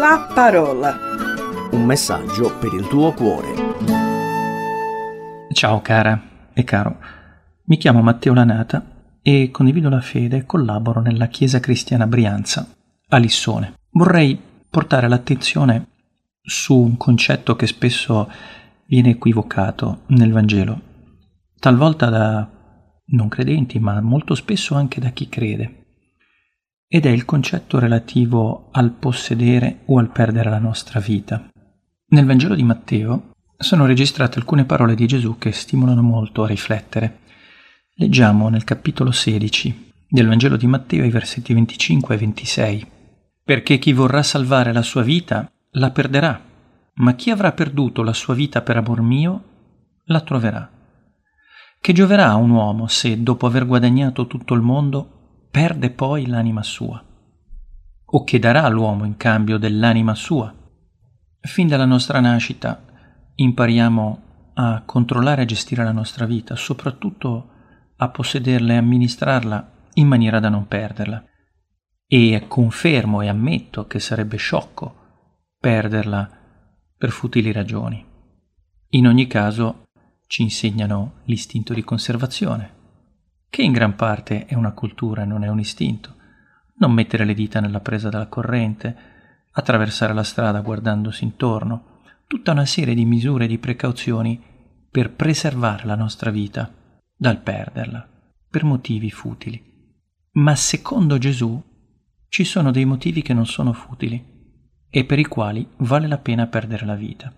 la parola. Un messaggio per il tuo cuore. Ciao cara e caro, mi chiamo Matteo Lanata e condivido la fede e collaboro nella Chiesa Cristiana Brianza, a Lissone. Vorrei portare l'attenzione su un concetto che spesso viene equivocato nel Vangelo, talvolta da non credenti, ma molto spesso anche da chi crede ed è il concetto relativo al possedere o al perdere la nostra vita. Nel Vangelo di Matteo sono registrate alcune parole di Gesù che stimolano molto a riflettere. Leggiamo nel capitolo 16 del Vangelo di Matteo i versetti 25 e 26. Perché chi vorrà salvare la sua vita la perderà, ma chi avrà perduto la sua vita per amor mio la troverà. Che gioverà a un uomo se, dopo aver guadagnato tutto il mondo, perde poi l'anima sua? O che darà l'uomo in cambio dell'anima sua? Fin dalla nostra nascita impariamo a controllare e gestire la nostra vita, soprattutto a possederla e amministrarla in maniera da non perderla. E confermo e ammetto che sarebbe sciocco perderla per futili ragioni. In ogni caso ci insegnano l'istinto di conservazione, che in gran parte è una cultura e non è un istinto. Non mettere le dita nella presa della corrente, attraversare la strada guardandosi intorno, tutta una serie di misure e di precauzioni per preservare la nostra vita dal perderla, per motivi futili. Ma secondo Gesù ci sono dei motivi che non sono futili e per i quali vale la pena perdere la vita.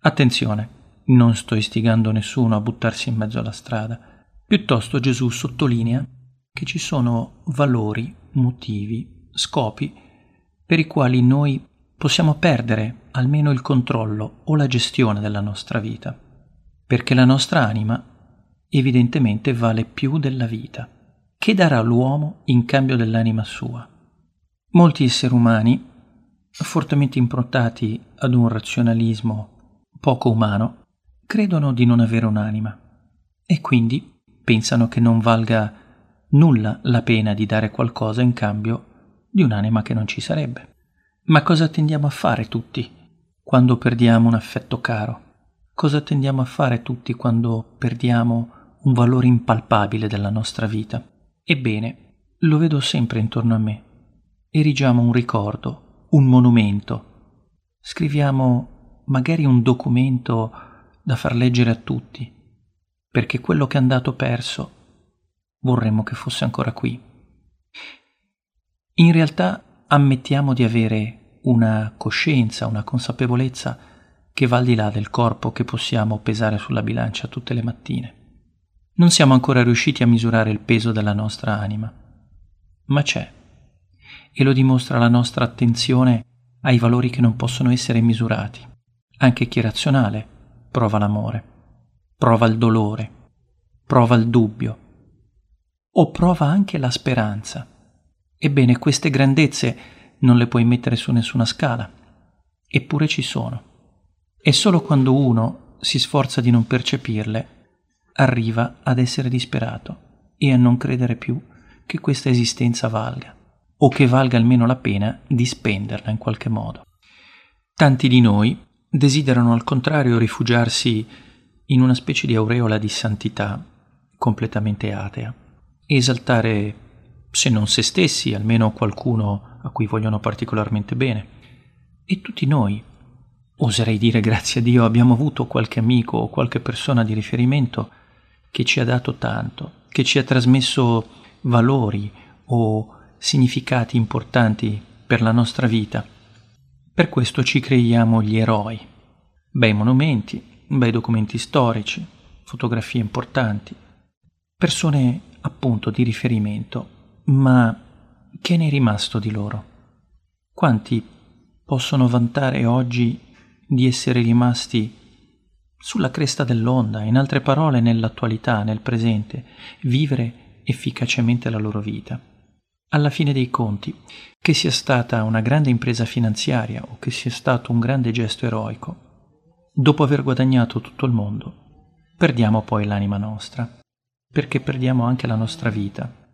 Attenzione, non sto istigando nessuno a buttarsi in mezzo alla strada, Piuttosto Gesù sottolinea che ci sono valori, motivi, scopi per i quali noi possiamo perdere almeno il controllo o la gestione della nostra vita, perché la nostra anima evidentemente vale più della vita. Che darà l'uomo in cambio dell'anima sua? Molti esseri umani, fortemente improntati ad un razionalismo poco umano, credono di non avere un'anima e quindi pensano che non valga nulla la pena di dare qualcosa in cambio di un'anima che non ci sarebbe. Ma cosa tendiamo a fare tutti quando perdiamo un affetto caro? Cosa tendiamo a fare tutti quando perdiamo un valore impalpabile della nostra vita? Ebbene, lo vedo sempre intorno a me. Erigiamo un ricordo, un monumento. Scriviamo magari un documento da far leggere a tutti perché quello che è andato perso vorremmo che fosse ancora qui. In realtà ammettiamo di avere una coscienza, una consapevolezza che va al di là del corpo che possiamo pesare sulla bilancia tutte le mattine. Non siamo ancora riusciti a misurare il peso della nostra anima, ma c'è, e lo dimostra la nostra attenzione ai valori che non possono essere misurati. Anche chi è razionale prova l'amore prova il dolore, prova il dubbio o prova anche la speranza. Ebbene, queste grandezze non le puoi mettere su nessuna scala, eppure ci sono. E solo quando uno si sforza di non percepirle, arriva ad essere disperato e a non credere più che questa esistenza valga, o che valga almeno la pena di spenderla in qualche modo. Tanti di noi desiderano al contrario rifugiarsi in una specie di aureola di santità completamente atea, esaltare, se non se stessi, almeno qualcuno a cui vogliono particolarmente bene. E tutti noi, oserei dire grazie a Dio, abbiamo avuto qualche amico o qualche persona di riferimento che ci ha dato tanto, che ci ha trasmesso valori o significati importanti per la nostra vita. Per questo ci creiamo gli eroi, bei monumenti, bei documenti storici, fotografie importanti, persone appunto di riferimento, ma che ne è rimasto di loro? Quanti possono vantare oggi di essere rimasti sulla cresta dell'onda, in altre parole nell'attualità, nel presente, vivere efficacemente la loro vita? Alla fine dei conti, che sia stata una grande impresa finanziaria o che sia stato un grande gesto eroico, dopo aver guadagnato tutto il mondo, perdiamo poi l'anima nostra, perché perdiamo anche la nostra vita,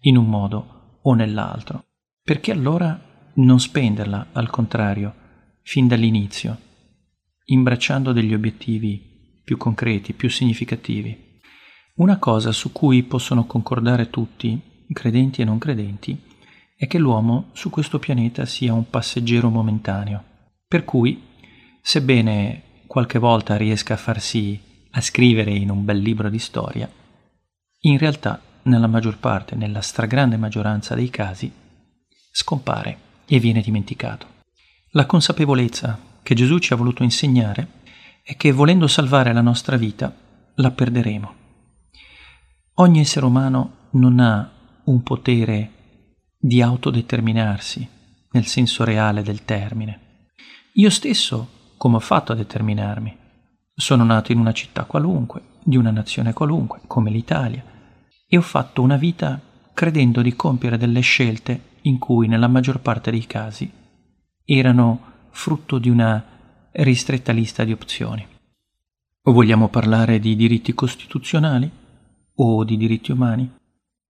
in un modo o nell'altro, perché allora non spenderla, al contrario, fin dall'inizio, imbracciando degli obiettivi più concreti, più significativi. Una cosa su cui possono concordare tutti, credenti e non credenti, è che l'uomo su questo pianeta sia un passeggero momentaneo, per cui, sebbene qualche volta riesca a farsi a scrivere in un bel libro di storia, in realtà nella maggior parte, nella stragrande maggioranza dei casi, scompare e viene dimenticato. La consapevolezza che Gesù ci ha voluto insegnare è che volendo salvare la nostra vita, la perderemo. Ogni essere umano non ha un potere di autodeterminarsi nel senso reale del termine. Io stesso, come ho fatto a determinarmi? Sono nato in una città qualunque, di una nazione qualunque, come l'Italia, e ho fatto una vita credendo di compiere delle scelte in cui nella maggior parte dei casi erano frutto di una ristretta lista di opzioni. O vogliamo parlare di diritti costituzionali o di diritti umani?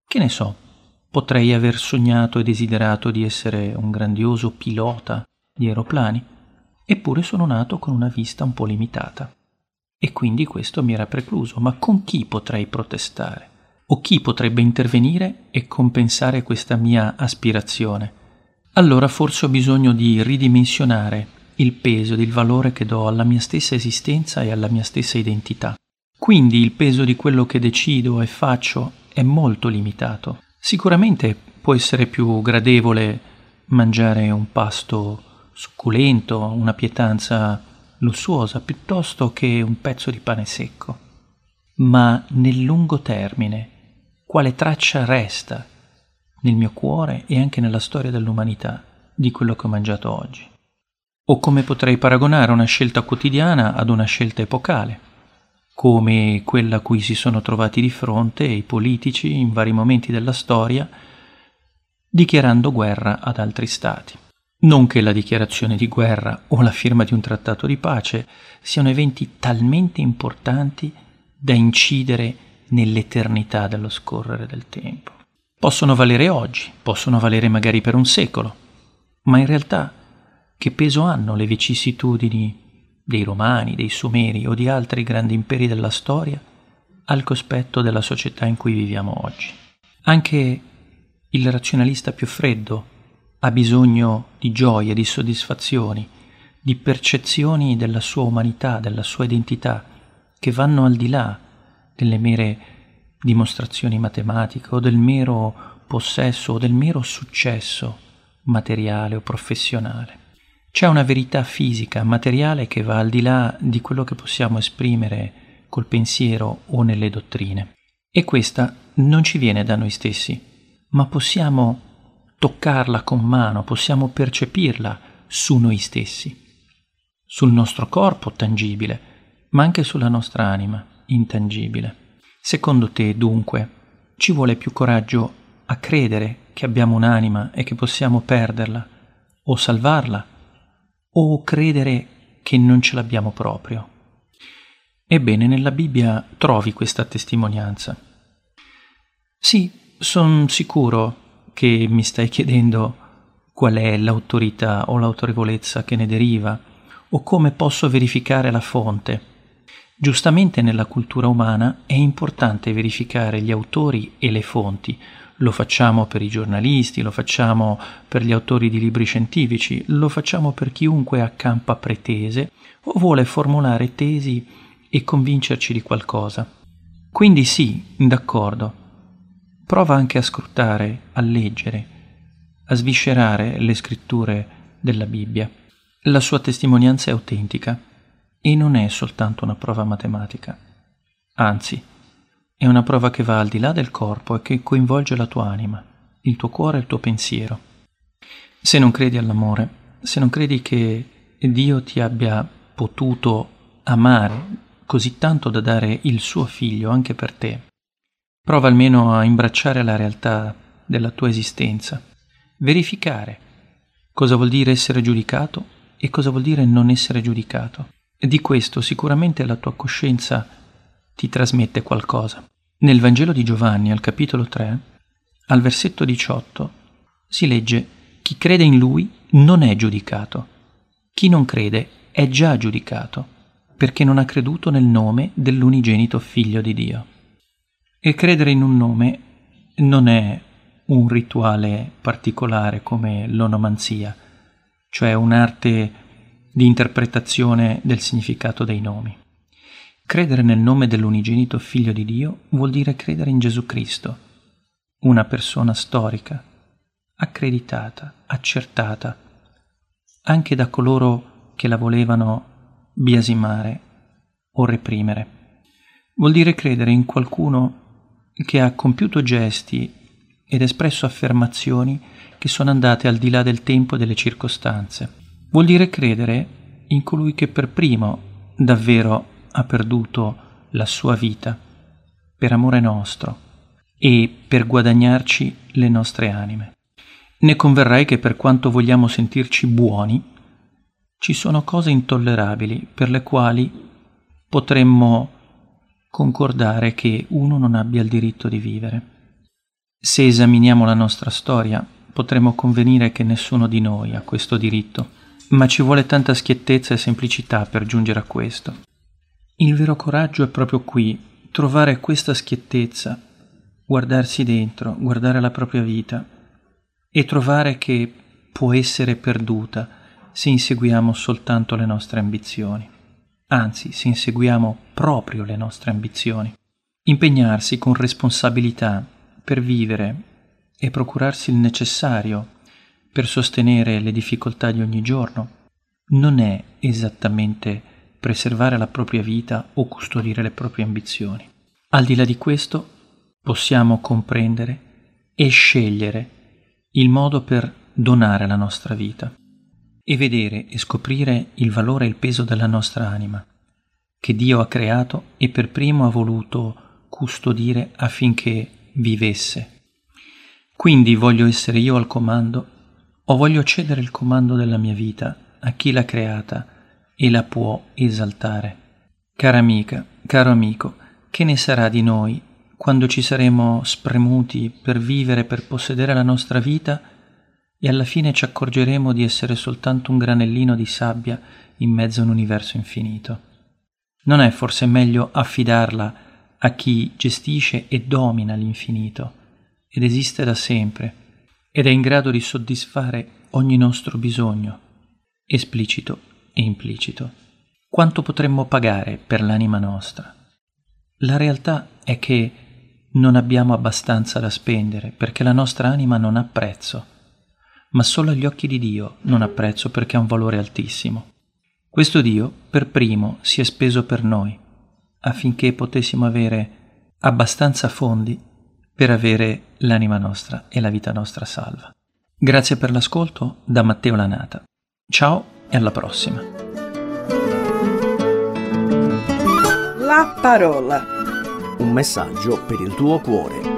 Che ne so, potrei aver sognato e desiderato di essere un grandioso pilota di aeroplani, eppure sono nato con una vista un po' limitata. E quindi questo mi era precluso, ma con chi potrei protestare? O chi potrebbe intervenire e compensare questa mia aspirazione? Allora forse ho bisogno di ridimensionare il peso ed il valore che do alla mia stessa esistenza e alla mia stessa identità. Quindi il peso di quello che decido e faccio è molto limitato. Sicuramente può essere più gradevole mangiare un pasto succulento, una pietanza lussuosa, piuttosto che un pezzo di pane secco. Ma nel lungo termine, quale traccia resta nel mio cuore e anche nella storia dell'umanità di quello che ho mangiato oggi? O come potrei paragonare una scelta quotidiana ad una scelta epocale? come quella a cui si sono trovati di fronte i politici in vari momenti della storia, dichiarando guerra ad altri stati. Non che la dichiarazione di guerra o la firma di un trattato di pace siano eventi talmente importanti da incidere nell'eternità dello scorrere del tempo. Possono valere oggi, possono valere magari per un secolo, ma in realtà che peso hanno le vicissitudini dei Romani, dei Sumeri o di altri grandi imperi della storia al cospetto della società in cui viviamo oggi. Anche il razionalista più freddo ha bisogno di gioie, di soddisfazioni, di percezioni della sua umanità, della sua identità, che vanno al di là delle mere dimostrazioni matematiche o del mero possesso o del mero successo materiale o professionale. C'è una verità fisica, materiale che va al di là di quello che possiamo esprimere col pensiero o nelle dottrine. E questa non ci viene da noi stessi, ma possiamo toccarla con mano, possiamo percepirla su noi stessi, sul nostro corpo tangibile, ma anche sulla nostra anima intangibile. Secondo te, dunque, ci vuole più coraggio a credere che abbiamo un'anima e che possiamo perderla o salvarla o credere che non ce l'abbiamo proprio. Ebbene, nella Bibbia trovi questa testimonianza. Sì, sono sicuro che mi stai chiedendo qual è l'autorità o l'autorevolezza che ne deriva, o come posso verificare la fonte. Giustamente nella cultura umana è importante verificare gli autori e le fonti, lo facciamo per i giornalisti, lo facciamo per gli autori di libri scientifici, lo facciamo per chiunque accampa pretese o vuole formulare tesi e convincerci di qualcosa. Quindi sì, d'accordo. Prova anche a scrutare, a leggere, a sviscerare le scritture della Bibbia. La sua testimonianza è autentica e non è soltanto una prova matematica. Anzi, è una prova che va al di là del corpo e che coinvolge la tua anima, il tuo cuore e il tuo pensiero. Se non credi all'amore, se non credi che Dio ti abbia potuto amare così tanto da dare il suo figlio anche per te, prova almeno a imbracciare la realtà della tua esistenza, verificare cosa vuol dire essere giudicato e cosa vuol dire non essere giudicato. E di questo sicuramente la tua coscienza ti trasmette qualcosa. Nel Vangelo di Giovanni, al capitolo 3, al versetto 18, si legge Chi crede in Lui non è giudicato. Chi non crede è già giudicato, perché non ha creduto nel nome dell'unigenito figlio di Dio. E credere in un nome non è un rituale particolare come l'onomanzia, cioè un'arte di interpretazione del significato dei nomi. Credere nel nome dell'unigenito figlio di Dio vuol dire credere in Gesù Cristo, una persona storica, accreditata, accertata, anche da coloro che la volevano biasimare o reprimere. Vuol dire credere in qualcuno che ha compiuto gesti ed espresso affermazioni che sono andate al di là del tempo e delle circostanze. Vuol dire credere in colui che per primo davvero ha perduto la sua vita per amore nostro e per guadagnarci le nostre anime. Ne converrai che per quanto vogliamo sentirci buoni, ci sono cose intollerabili per le quali potremmo concordare che uno non abbia il diritto di vivere. Se esaminiamo la nostra storia, potremmo convenire che nessuno di noi ha questo diritto, ma ci vuole tanta schiettezza e semplicità per giungere a questo. Il vero coraggio è proprio qui, trovare questa schiettezza, guardarsi dentro, guardare la propria vita e trovare che può essere perduta se inseguiamo soltanto le nostre ambizioni, anzi se inseguiamo proprio le nostre ambizioni. Impegnarsi con responsabilità per vivere e procurarsi il necessario per sostenere le difficoltà di ogni giorno non è esattamente preservare la propria vita o custodire le proprie ambizioni. Al di là di questo, possiamo comprendere e scegliere il modo per donare la nostra vita e vedere e scoprire il valore e il peso della nostra anima, che Dio ha creato e per primo ha voluto custodire affinché vivesse. Quindi voglio essere io al comando o voglio cedere il comando della mia vita a chi l'ha creata e la può esaltare. Cara amica, caro amico, che ne sarà di noi quando ci saremo spremuti per vivere, per possedere la nostra vita e alla fine ci accorgeremo di essere soltanto un granellino di sabbia in mezzo a un universo infinito? Non è forse meglio affidarla a chi gestisce e domina l'infinito ed esiste da sempre ed è in grado di soddisfare ogni nostro bisogno, esplicito e implicito. Quanto potremmo pagare per l'anima nostra? La realtà è che non abbiamo abbastanza da spendere perché la nostra anima non ha prezzo, ma solo agli occhi di Dio non ha prezzo perché ha un valore altissimo. Questo Dio per primo si è speso per noi affinché potessimo avere abbastanza fondi per avere l'anima nostra e la vita nostra salva. Grazie per l'ascolto da Matteo Lanata. Ciao e alla prossima. La parola. Un messaggio per il tuo cuore.